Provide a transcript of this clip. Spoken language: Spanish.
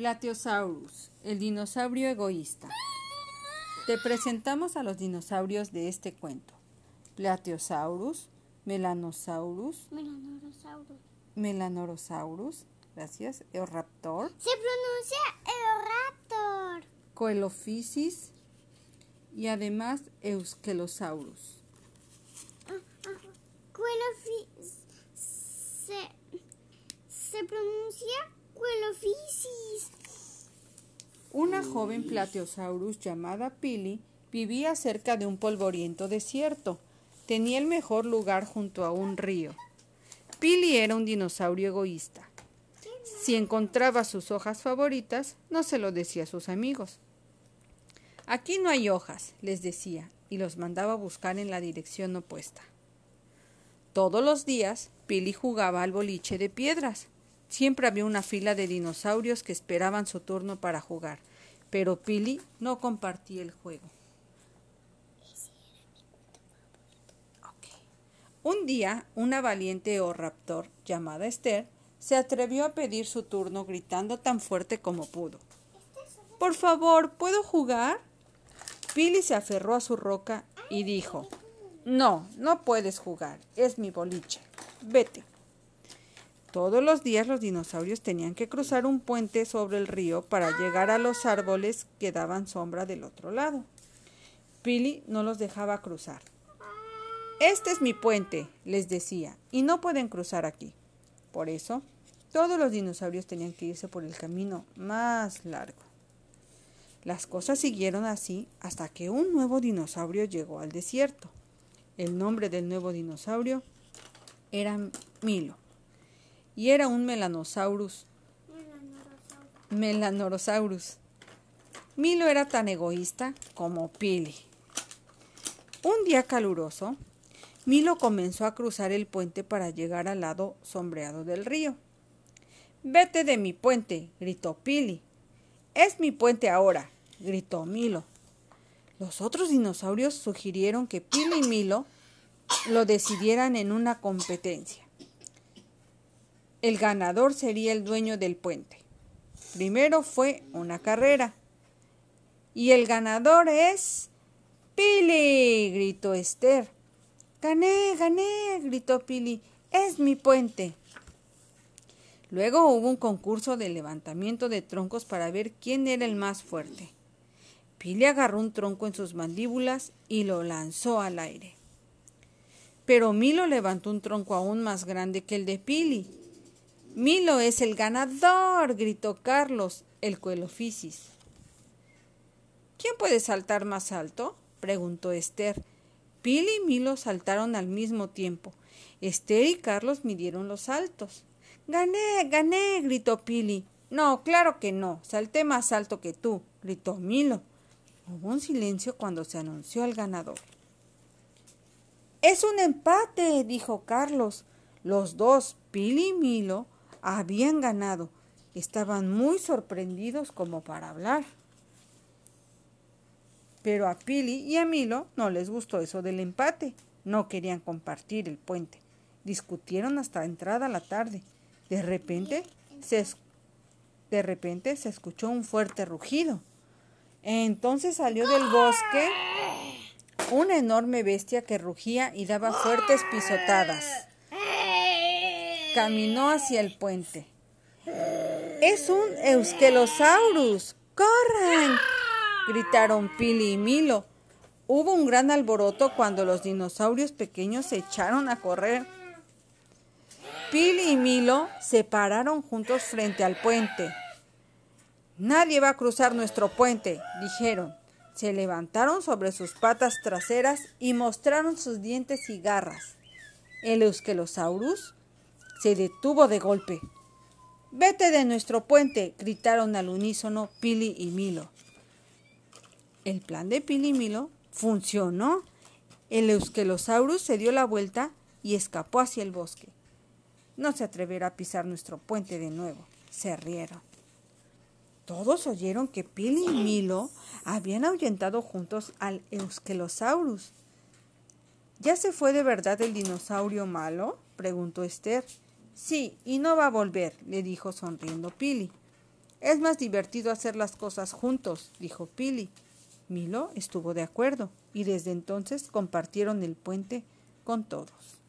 Platyosaurus, el dinosaurio egoísta. Te presentamos a los dinosaurios de este cuento. Platyosaurus, Melanosaurus, Melanorosaurus. Melanorosaurus, gracias, Eoraptor, Se pronuncia Eoraptor. Coelophysis y además Euskelosaurus. Quelophysis. Se, se pronuncia. Una joven Platyosaurus llamada Pili vivía cerca de un polvoriento desierto. Tenía el mejor lugar junto a un río. Pili era un dinosaurio egoísta. Si encontraba sus hojas favoritas, no se lo decía a sus amigos. Aquí no hay hojas, les decía, y los mandaba a buscar en la dirección opuesta. Todos los días, Pili jugaba al boliche de piedras. Siempre había una fila de dinosaurios que esperaban su turno para jugar, pero Pili no compartía el juego. Un día, una valiente Raptor llamada Esther se atrevió a pedir su turno gritando tan fuerte como pudo. Por favor, ¿puedo jugar? Pili se aferró a su roca y dijo, No, no puedes jugar, es mi boliche. Vete. Todos los días los dinosaurios tenían que cruzar un puente sobre el río para llegar a los árboles que daban sombra del otro lado. Pili no los dejaba cruzar. Este es mi puente, les decía, y no pueden cruzar aquí. Por eso, todos los dinosaurios tenían que irse por el camino más largo. Las cosas siguieron así hasta que un nuevo dinosaurio llegó al desierto. El nombre del nuevo dinosaurio era Milo y era un Melanosaurus. Melanorosaurus. Milo era tan egoísta como Pili. Un día caluroso, Milo comenzó a cruzar el puente para llegar al lado sombreado del río. Vete de mi puente, gritó Pili. Es mi puente ahora, gritó Milo. Los otros dinosaurios sugirieron que Pili y Milo lo decidieran en una competencia. El ganador sería el dueño del puente. Primero fue una carrera. Y el ganador es... Pili, gritó Esther. Gané, gané, gritó Pili. Es mi puente. Luego hubo un concurso de levantamiento de troncos para ver quién era el más fuerte. Pili agarró un tronco en sus mandíbulas y lo lanzó al aire. Pero Milo levantó un tronco aún más grande que el de Pili. Milo es el ganador, gritó Carlos, el cuelofísis. ¿Quién puede saltar más alto? preguntó Esther. Pili y Milo saltaron al mismo tiempo. Esther y Carlos midieron los saltos. Gané, gané, gritó Pili. No, claro que no. Salté más alto que tú, gritó Milo. Hubo un silencio cuando se anunció el ganador. Es un empate, dijo Carlos. Los dos, Pili y Milo, habían ganado. Estaban muy sorprendidos como para hablar. Pero a Pili y a Milo no les gustó eso del empate. No querían compartir el puente. Discutieron hasta entrada la tarde. De repente se, de repente se escuchó un fuerte rugido. Entonces salió del bosque una enorme bestia que rugía y daba fuertes pisotadas. Caminó hacia el puente. Es un Euskelosaurus. ¡Corran! gritaron Pili y Milo. Hubo un gran alboroto cuando los dinosaurios pequeños se echaron a correr. Pili y Milo se pararon juntos frente al puente. Nadie va a cruzar nuestro puente, dijeron. Se levantaron sobre sus patas traseras y mostraron sus dientes y garras. El Euskelosaurus se detuvo de golpe. Vete de nuestro puente, gritaron al unísono Pili y Milo. El plan de Pili y Milo funcionó. El Euskelosaurus se dio la vuelta y escapó hacia el bosque. No se atreverá a pisar nuestro puente de nuevo. Se rieron. Todos oyeron que Pili y Milo habían ahuyentado juntos al Euskelosaurus. ¿Ya se fue de verdad el dinosaurio malo? preguntó Esther. Sí, y no va a volver, le dijo sonriendo Pili. Es más divertido hacer las cosas juntos, dijo Pili. Milo estuvo de acuerdo y desde entonces compartieron el puente con todos.